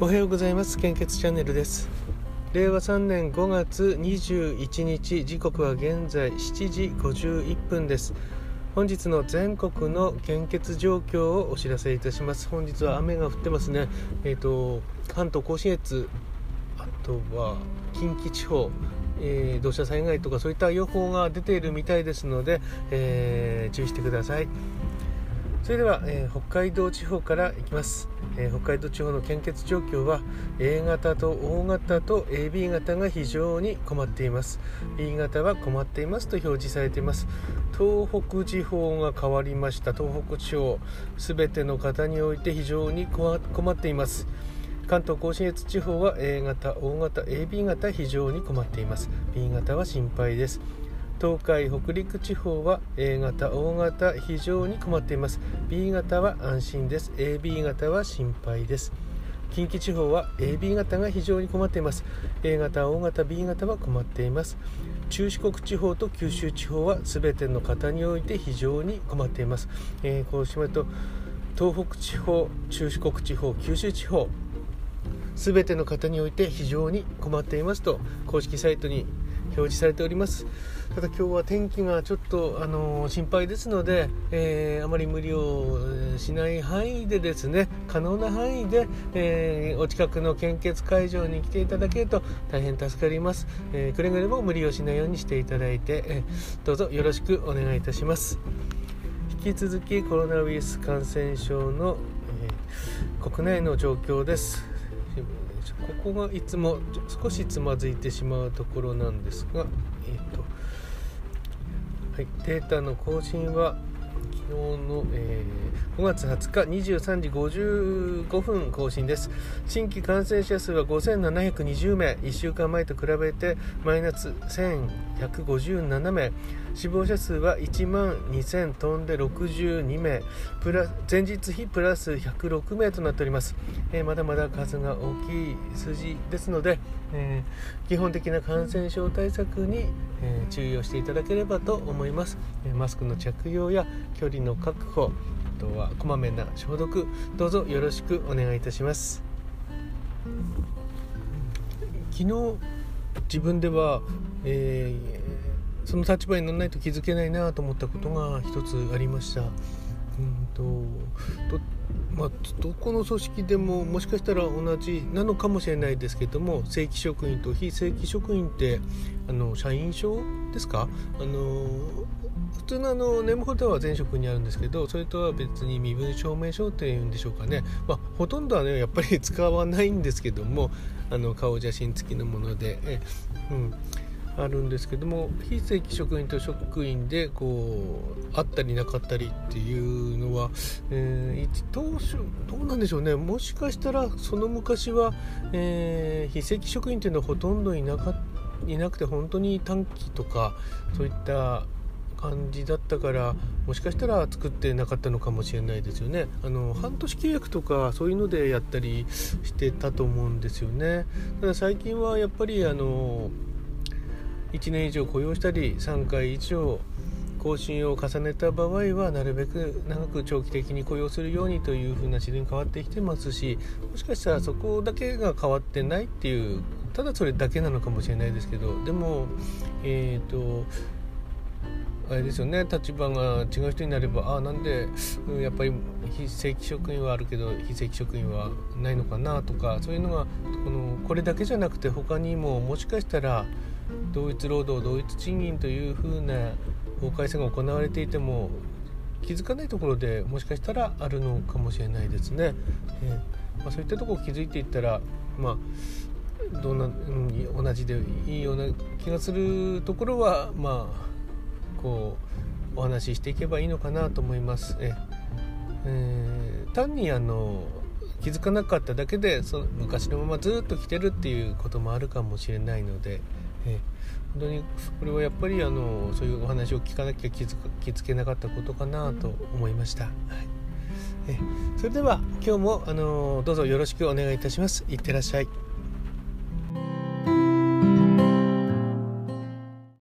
おはようございます。献血チャンネルです。令和3年5月21日時刻は現在7時51分です。本日の全国の献血状況をお知らせいたします。本日は雨が降ってますね。えっ、ー、と関東甲信越あとは近畿地方えー、土砂災害とかそういった予報が出ているみたいですので、えー、注意してください。それでは、えー、北海道地方からいきます、えー、北海道地方の献血状況は A 型と O 型と AB 型が非常に困っています。B 型は困っていますと表示されています。東北地方が変わりました。東北地方すべての方において非常に困っています。関東甲信越地方は A 型、O 型、AB 型非常に困っています。B 型は心配です。東海北陸地方は A 型 O 型非常に困っています。B 型は安心です。AB 型は心配です。近畿地方は AB 型が非常に困っています。A 型 O 型 B 型は困っています。中四国地方と九州地方は全ての方において非常に困っています、えー、こうしまと東北地方中四国地方九州地方全ての方において非常に困っていますと公式サイトに表示されております。ただ今日は天気がちょっと、あの心配ですので、えー、あまり無理をしない範囲でですね可能な範囲で、えー、お近くの献血会場に来ていただけると大変助かります、えー、くれぐれも無理をしないようにしていただいて、えどうぞよろしくお願いいたします。引き続きコロナウイルス感染症の、え国内の状況です。ここがいつも少しつまずいてしまうところなんですが、えーとはい、データの更新は昨日の、えー、5月20日23時55分更新です。新規感染者数は5720名。1週間前と比べてマイナス1157名。死亡者数は1万2000飛んで62名。プラ前日比プラス106名となっております、えー、まだまだ数が大きい数字ですので、えー、基本的な感染症対策に、えー、注意をしていただければと思います、えマスクの着用や距離の確保あとはこまめな消毒どうぞよろしくお願いいたします昨日自分では、えー、その立場にならないと気づけないなと思ったことが一つありました。うんとまあ、どこの組織でももしかしたら同じなのかもしれないですけども正規職員と非正規職員ってあの社員証ですか？あの普通のあのネームホルダーは全職にあるんですけどそれとは別に身分証明書っていうんでしょうかね、まあ、ほとんどはねやっぱり使わないんですけどもあの顔写真付きのものでえ、うん、あるんですけども非正規職員と職員でこうあったりなかったりっていうのは、えー、当初どうなんでしょうね。もしかしたらその昔は、えー、非正規職員っていうのはほとんどいなかいなくて本当に短期とかそういった感じだったからもしかしたら作ってなかったのかもしれないですよね。あの半年契約とかそういうのでやったりしてたと思うんですよね。ただ最近はやっぱりあの1年以上雇用したり3回以上更新を重ねた場合はなるべく長く長期的に雇用するようにというふうな自然に変わってきてますしもしかしたらそこだけが変わってないっていうただそれだけなのかもしれないですけどでもえっ、ー、とあれですよね立場が違う人になればあなんでやっぱり非正規職員はあるけど非正規職員はないのかなとかそういうのがこのこれだけじゃなくて他にももしかしたら同一労働同一賃金というふうな法改正が行われていても気づかないところでもしかしたらあるのかもしれないですね。えー、まあ、そういったところ気づいていったら、まあ、どんな、うん、同じでいいような気がするところはまあこうお話ししていけばいいのかなと思います。ええー、単にあの気づかなかっただけでその昔のままずっと来てるっていうこともあるかもしれないので、え本当にこれはやっぱりあのそういうお話を聞かなきゃ気づ気づけなかったことかなと思いました。はいえそれでは今日もあのどうぞよろしくお願いいたします。いってらっしゃい。